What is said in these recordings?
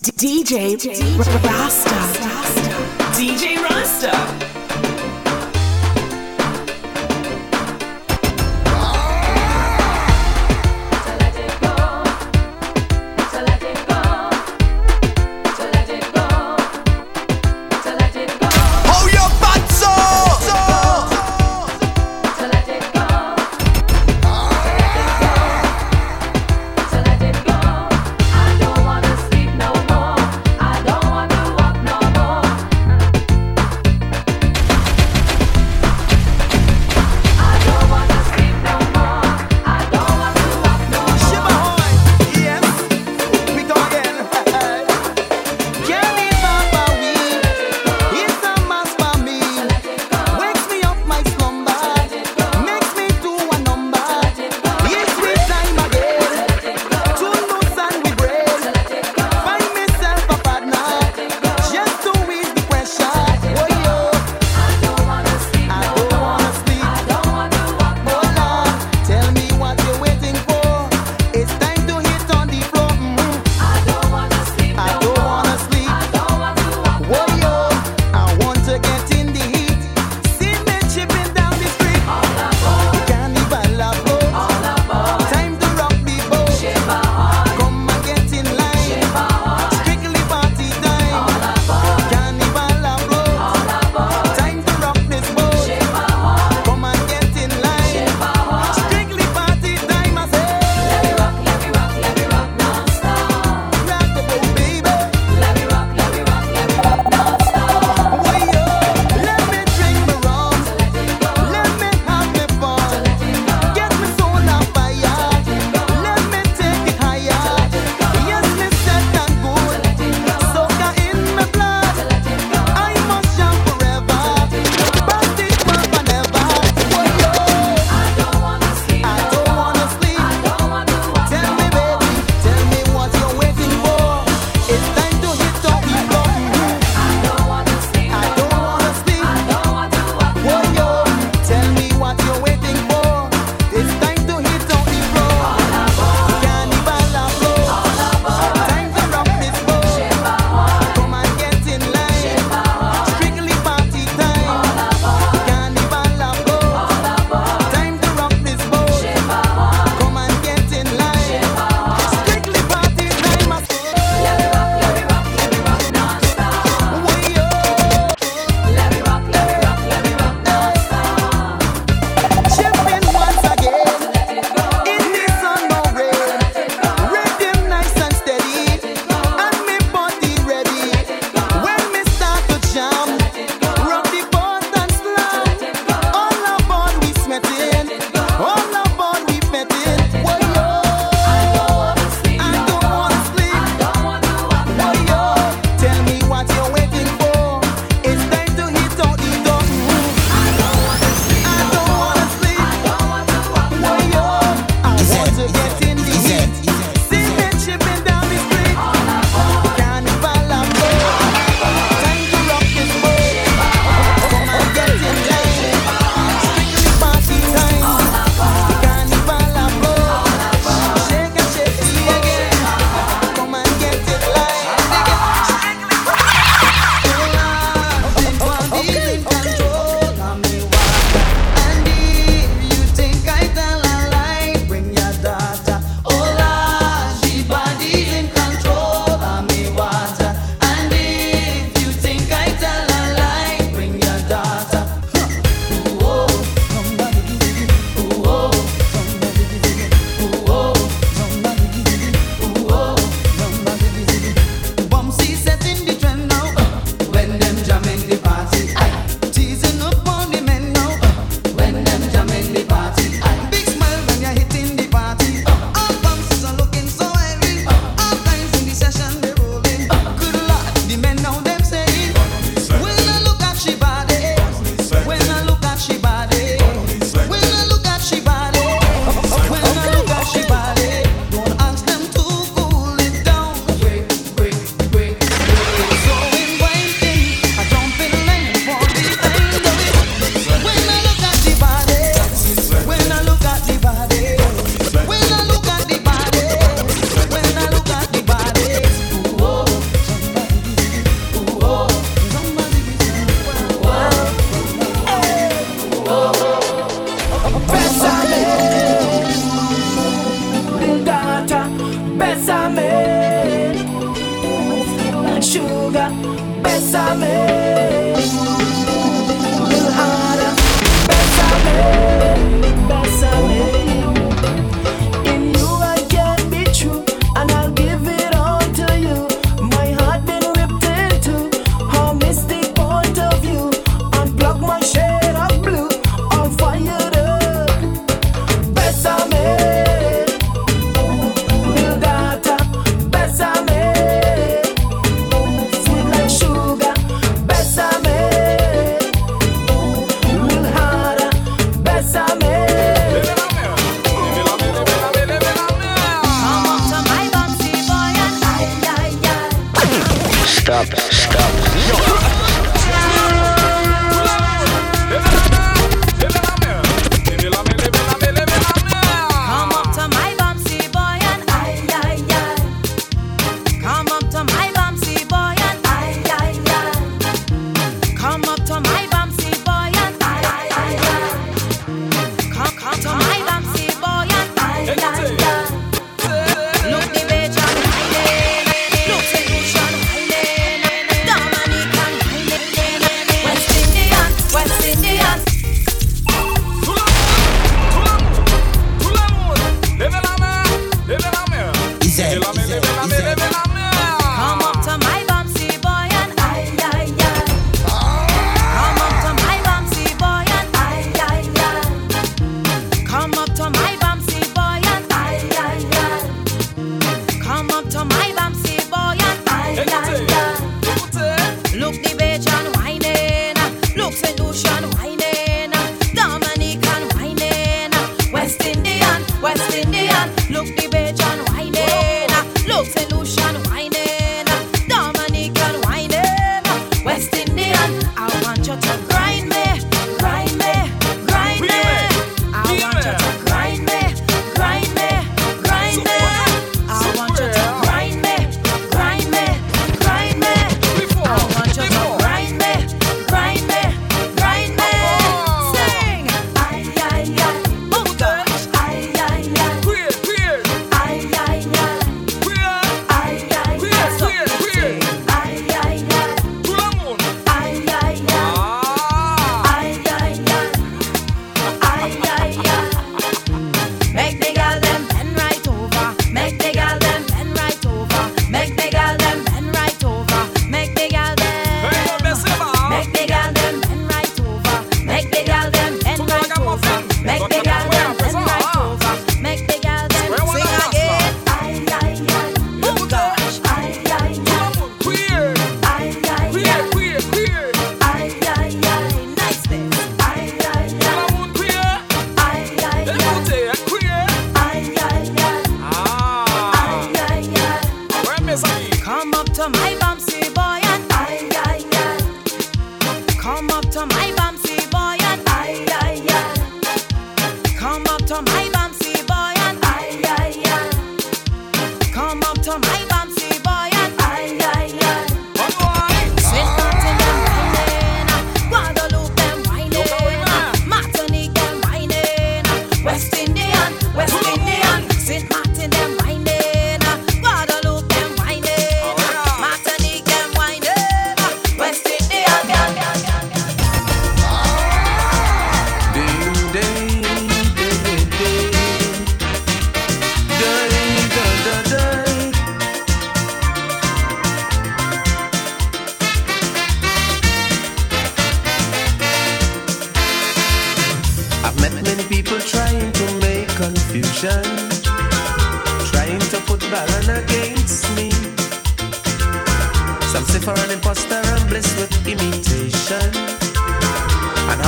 DJ Rasta. DJ Rasta.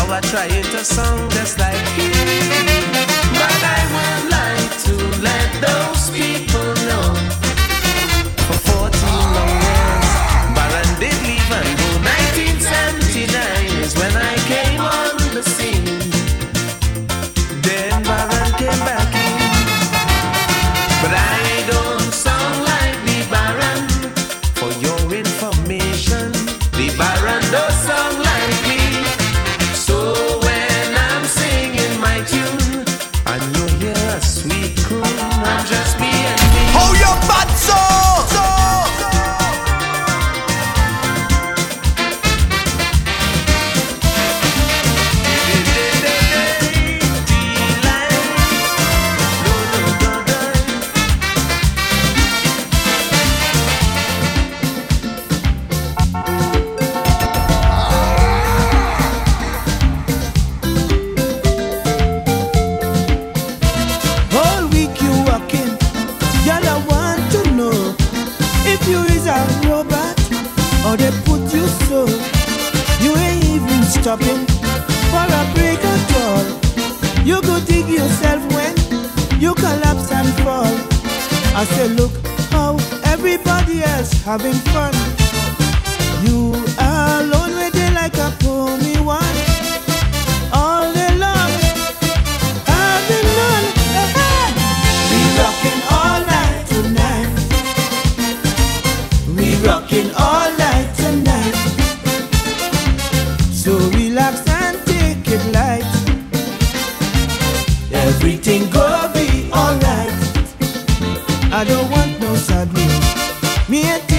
I'm just being Mientras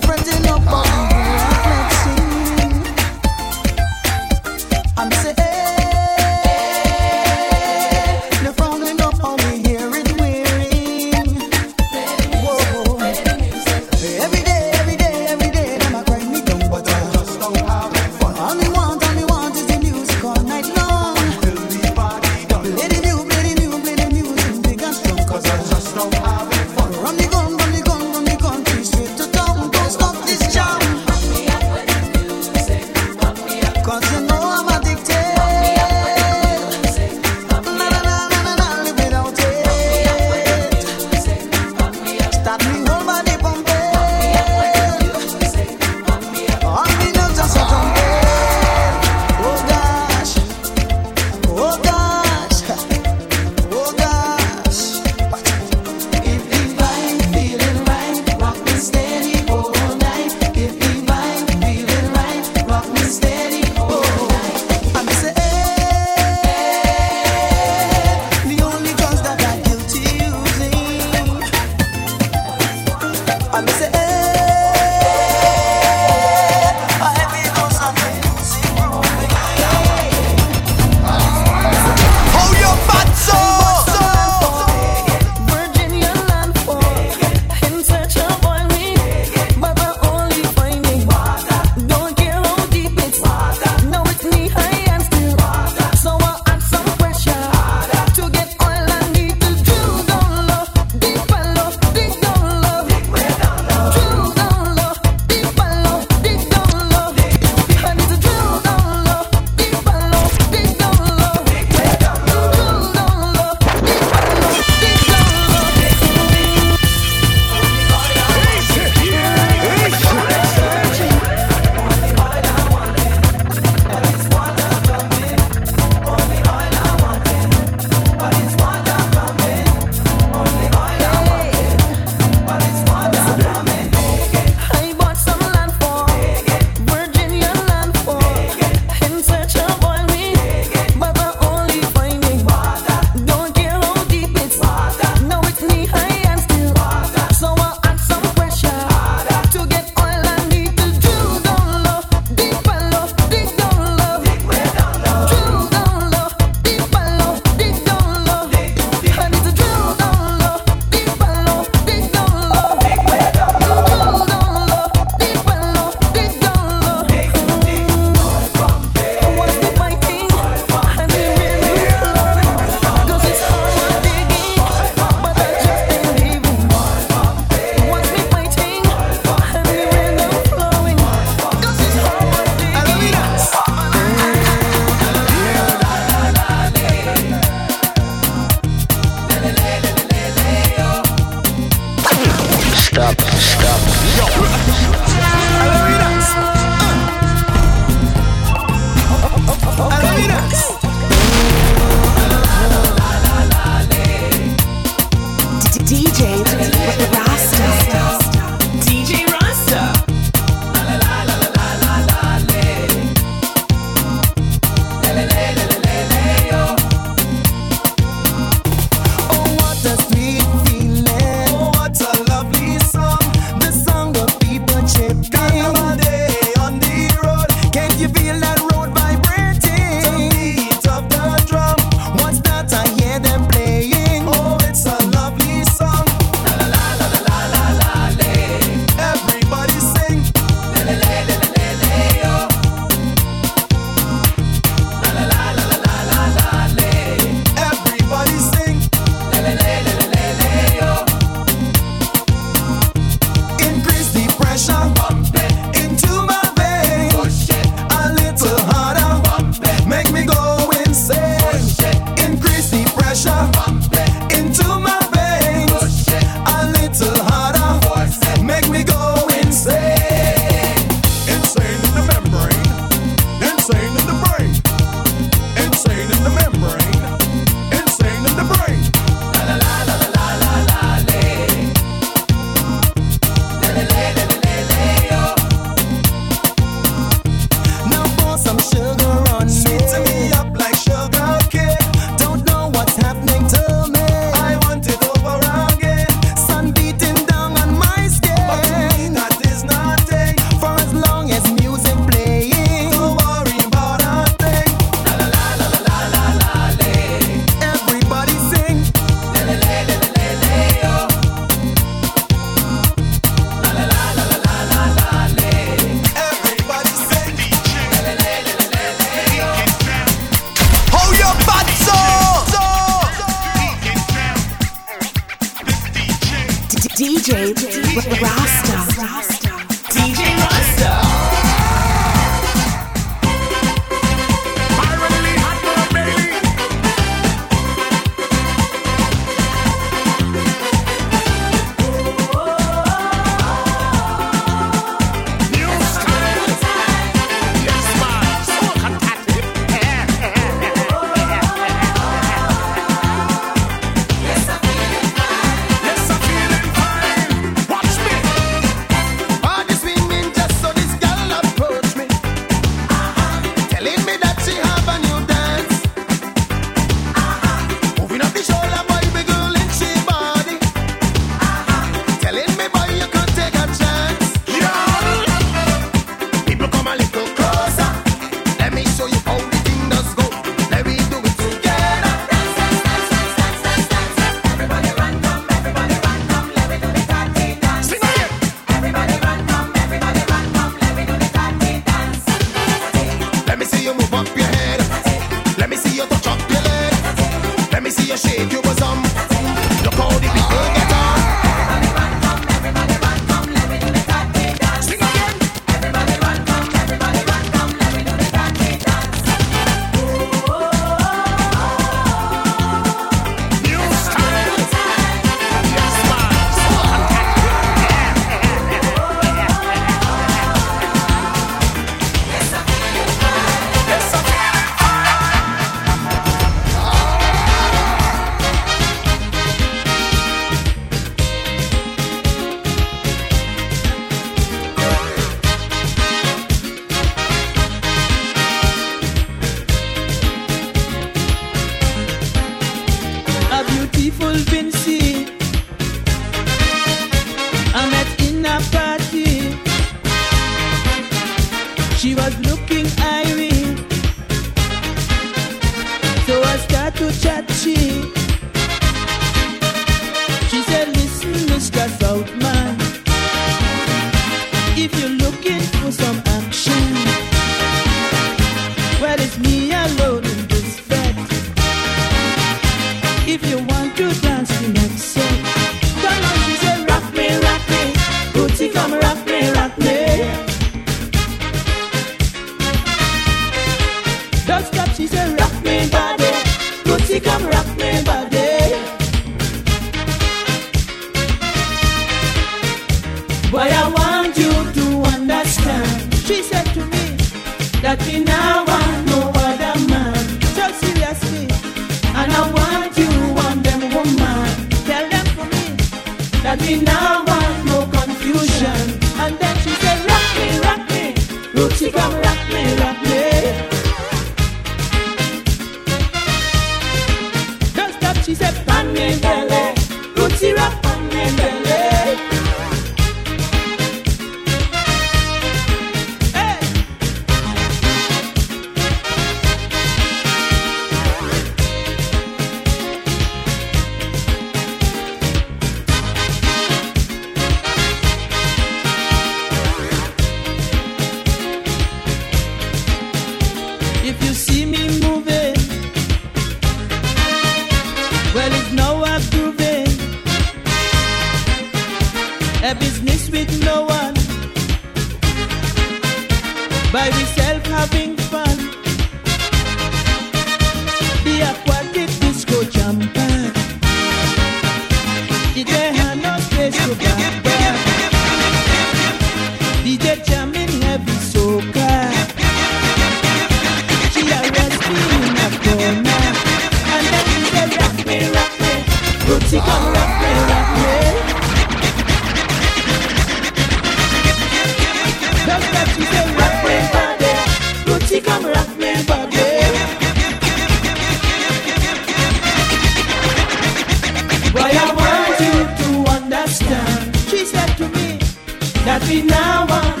We now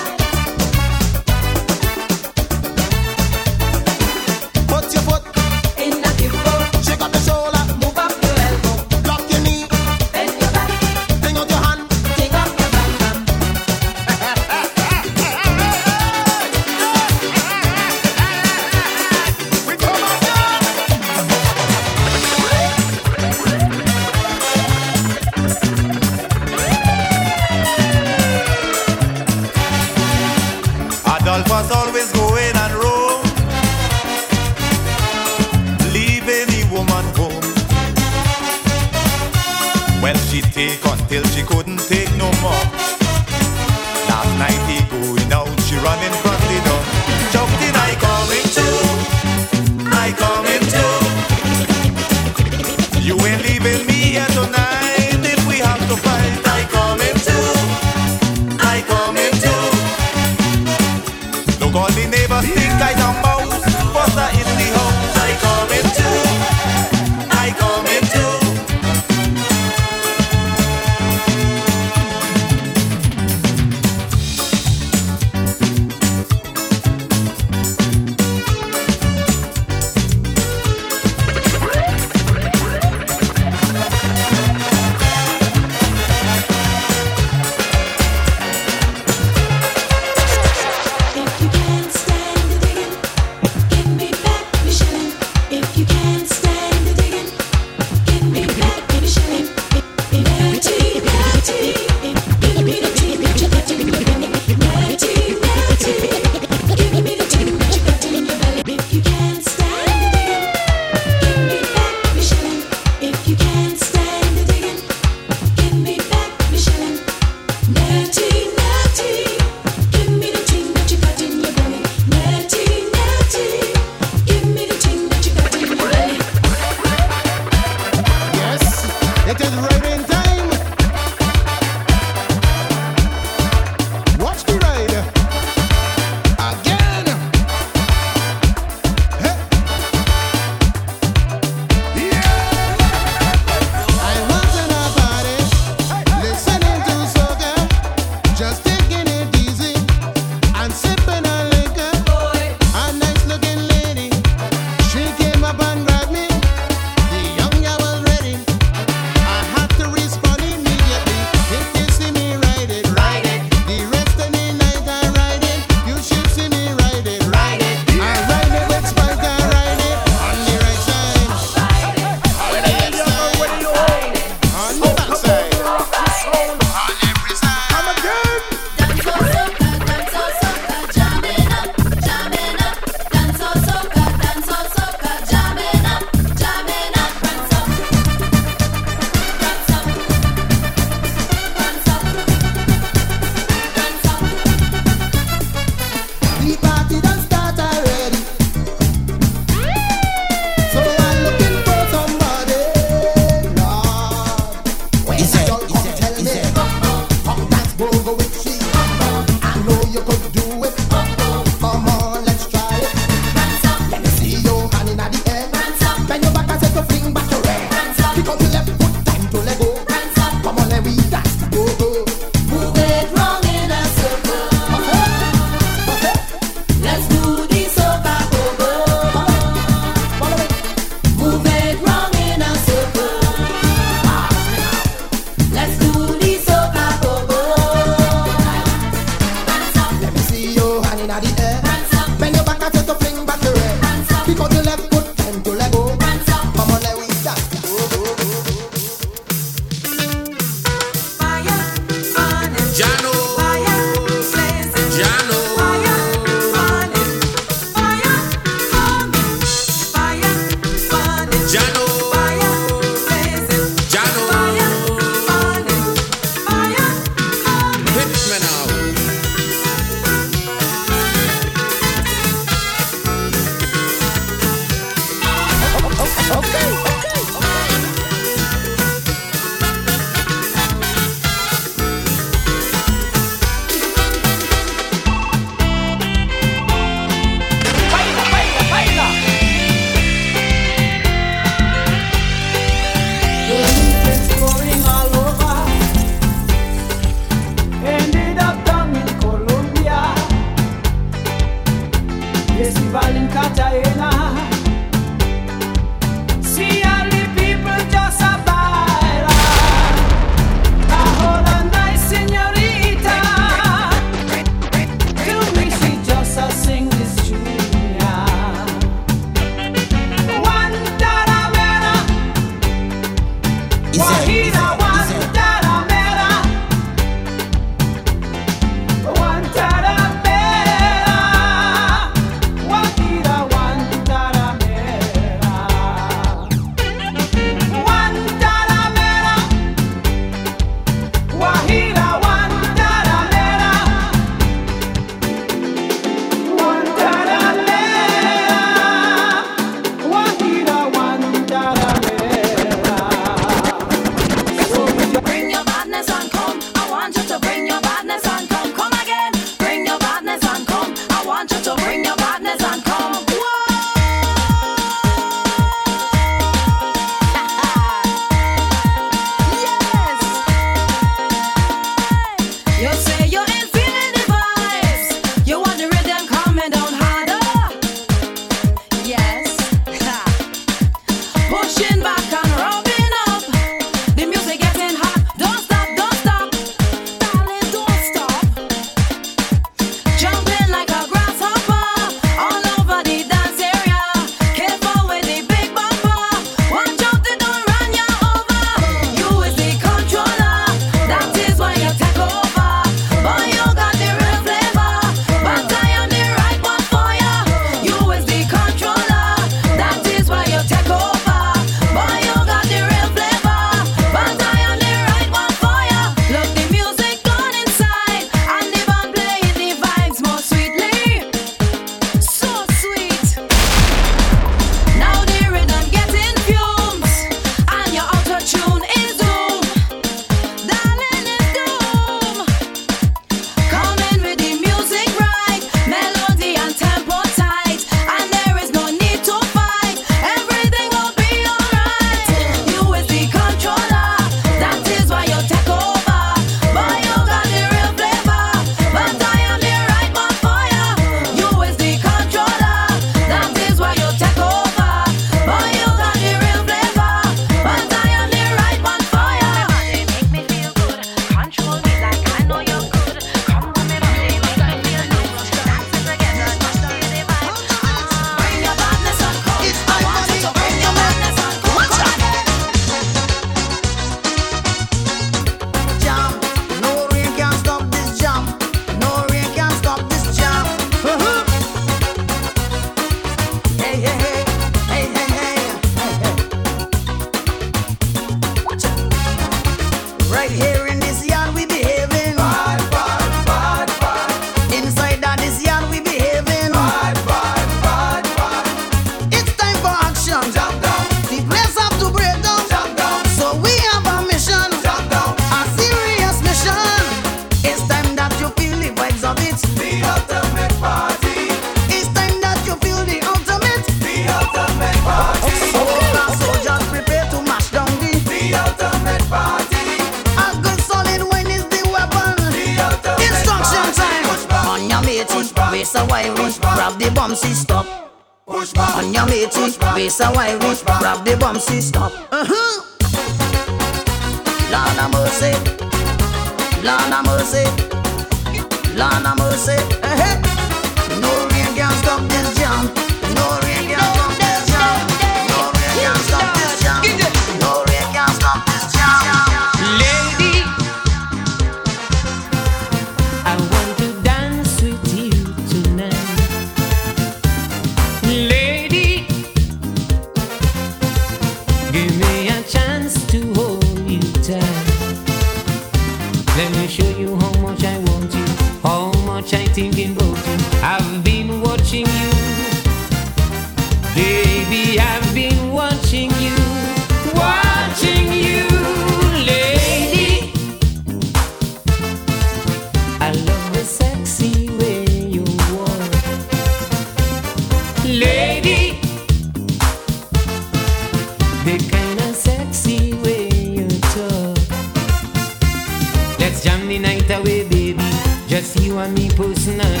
jam the night away, baby. Just you and me personally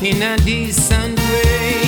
in a decent way.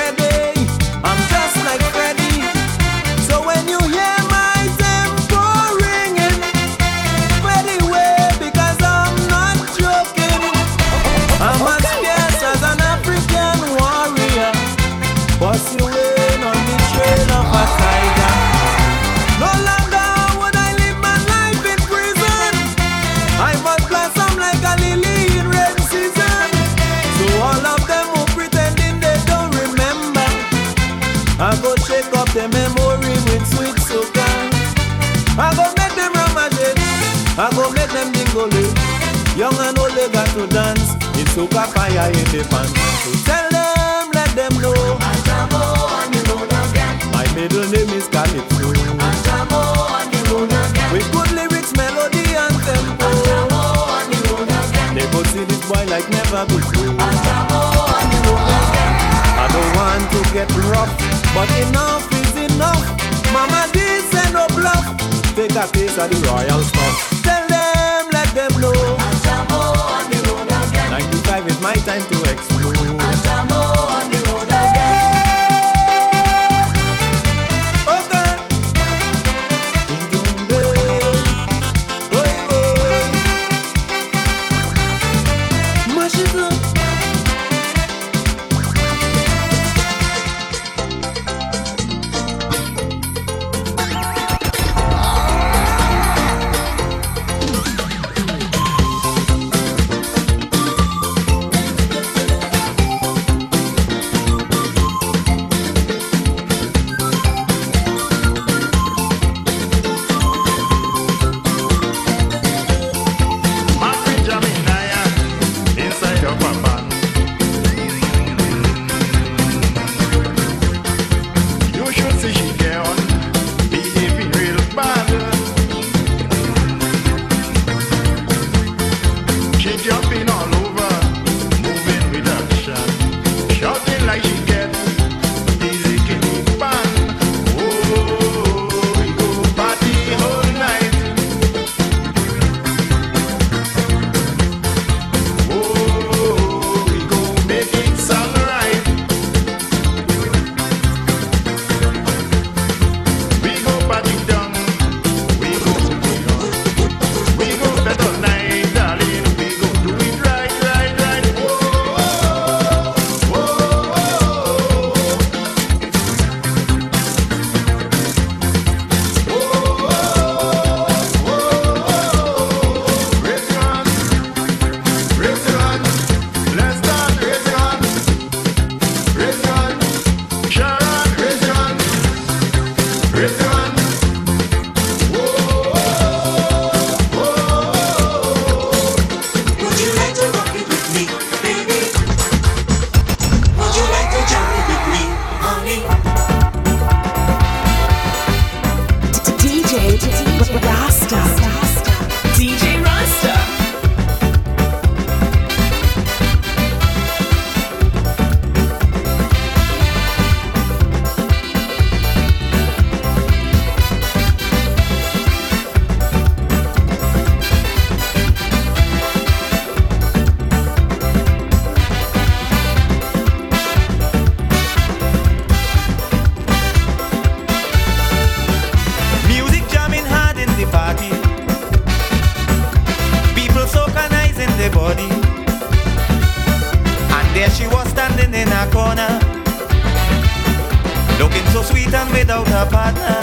alrededor. They got to dance. It's soca fire in the pan. So tell them, let them know. My middle name is Calypso. With good lyrics, melody and tempo. They go see this boy like never before. I don't want to get rough, but enough is enough. Mama D say no bluff. Take a taste of the royal stuff. Tell them, let them know. 95 is my time to explode. so sweet and without a partner.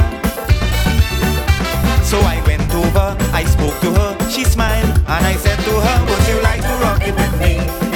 So I went over, I spoke to her, she smiled, and I said to her, Would you like to rock it with me?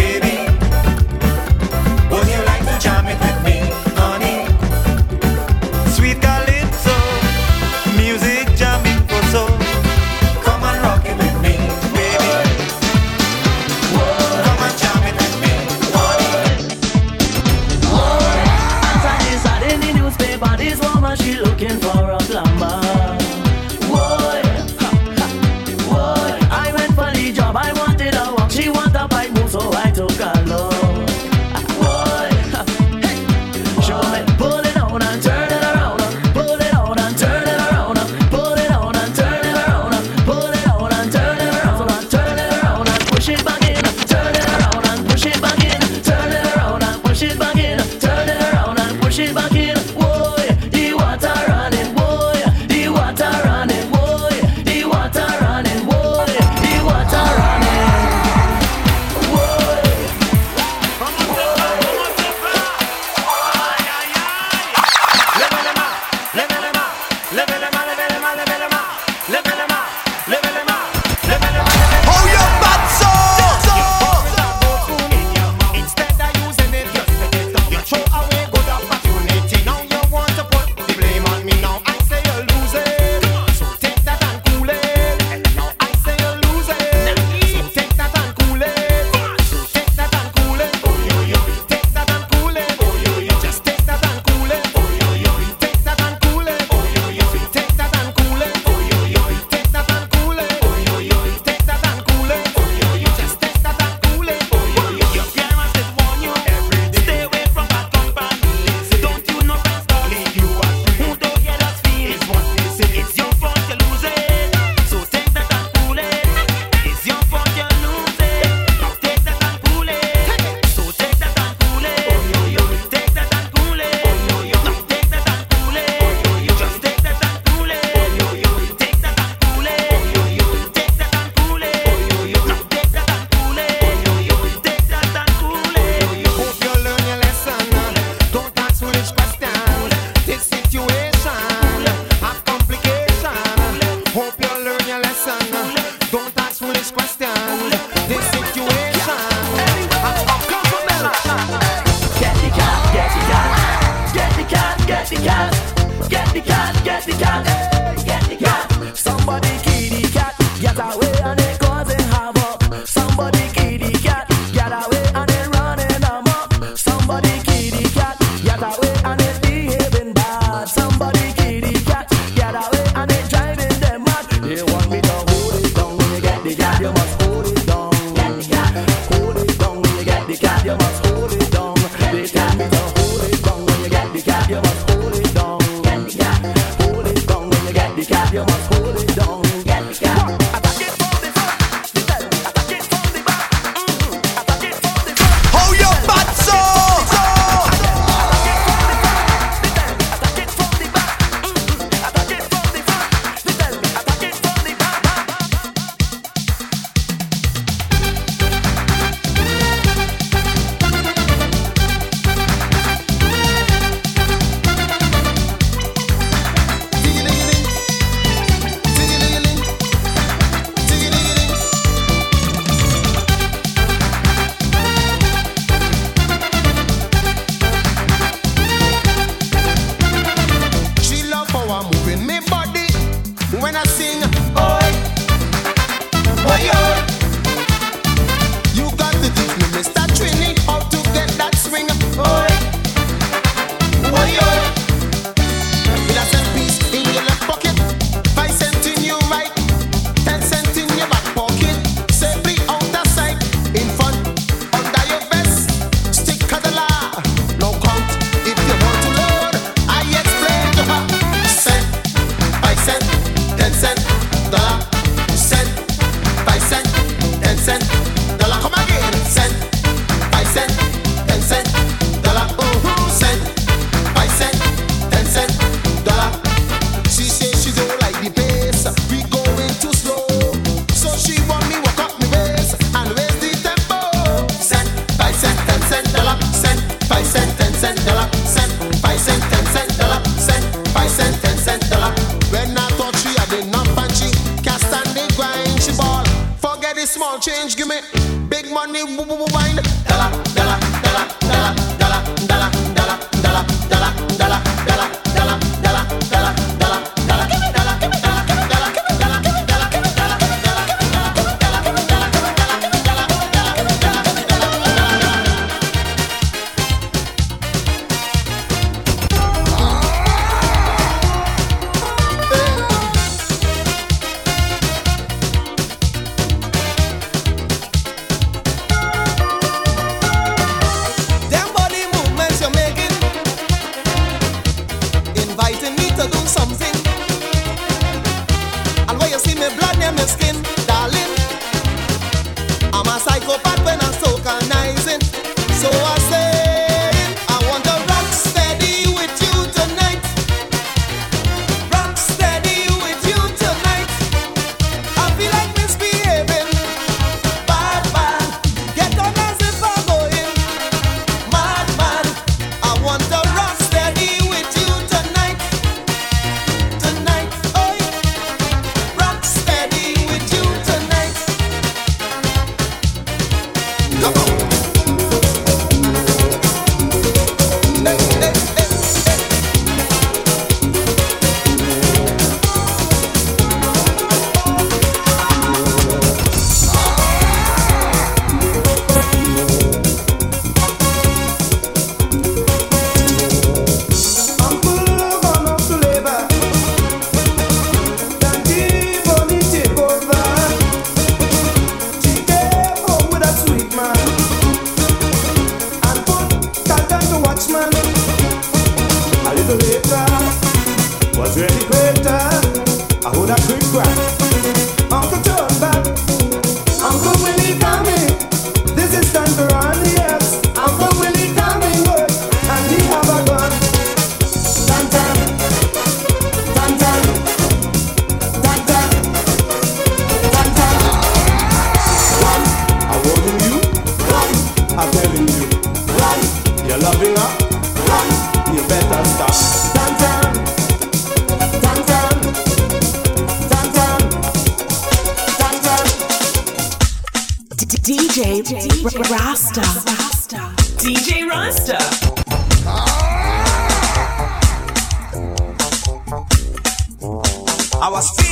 I was.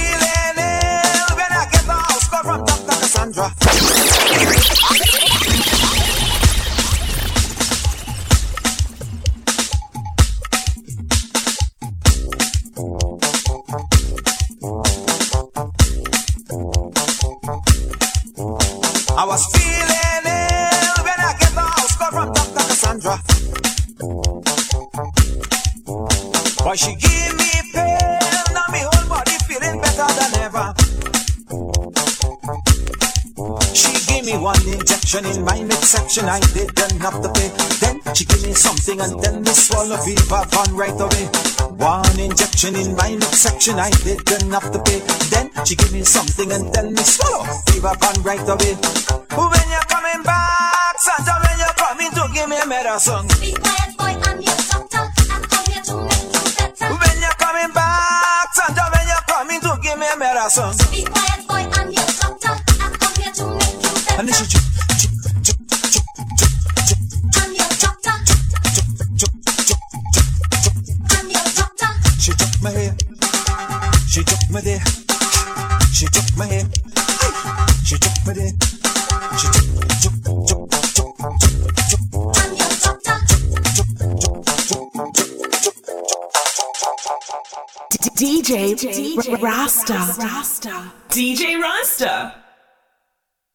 section in my midsection. I didn't have to pay. Then she give me something and tell me swallow fever on right away. One injection in my midsection. I didn't have to pay. Then she give me something and tell me swallow fever on right away. When you're coming back, Santa, when you're coming to give me a medicine. Be quiet, boy, I'm your doctor. I'm come here to make you better. When you're coming back, Santa, when you're coming to give me a medicine. Be quiet, boy, I'm your doctor. I'm come here to make you better. And she DJ Rasta. Rasta. DJ Rasta.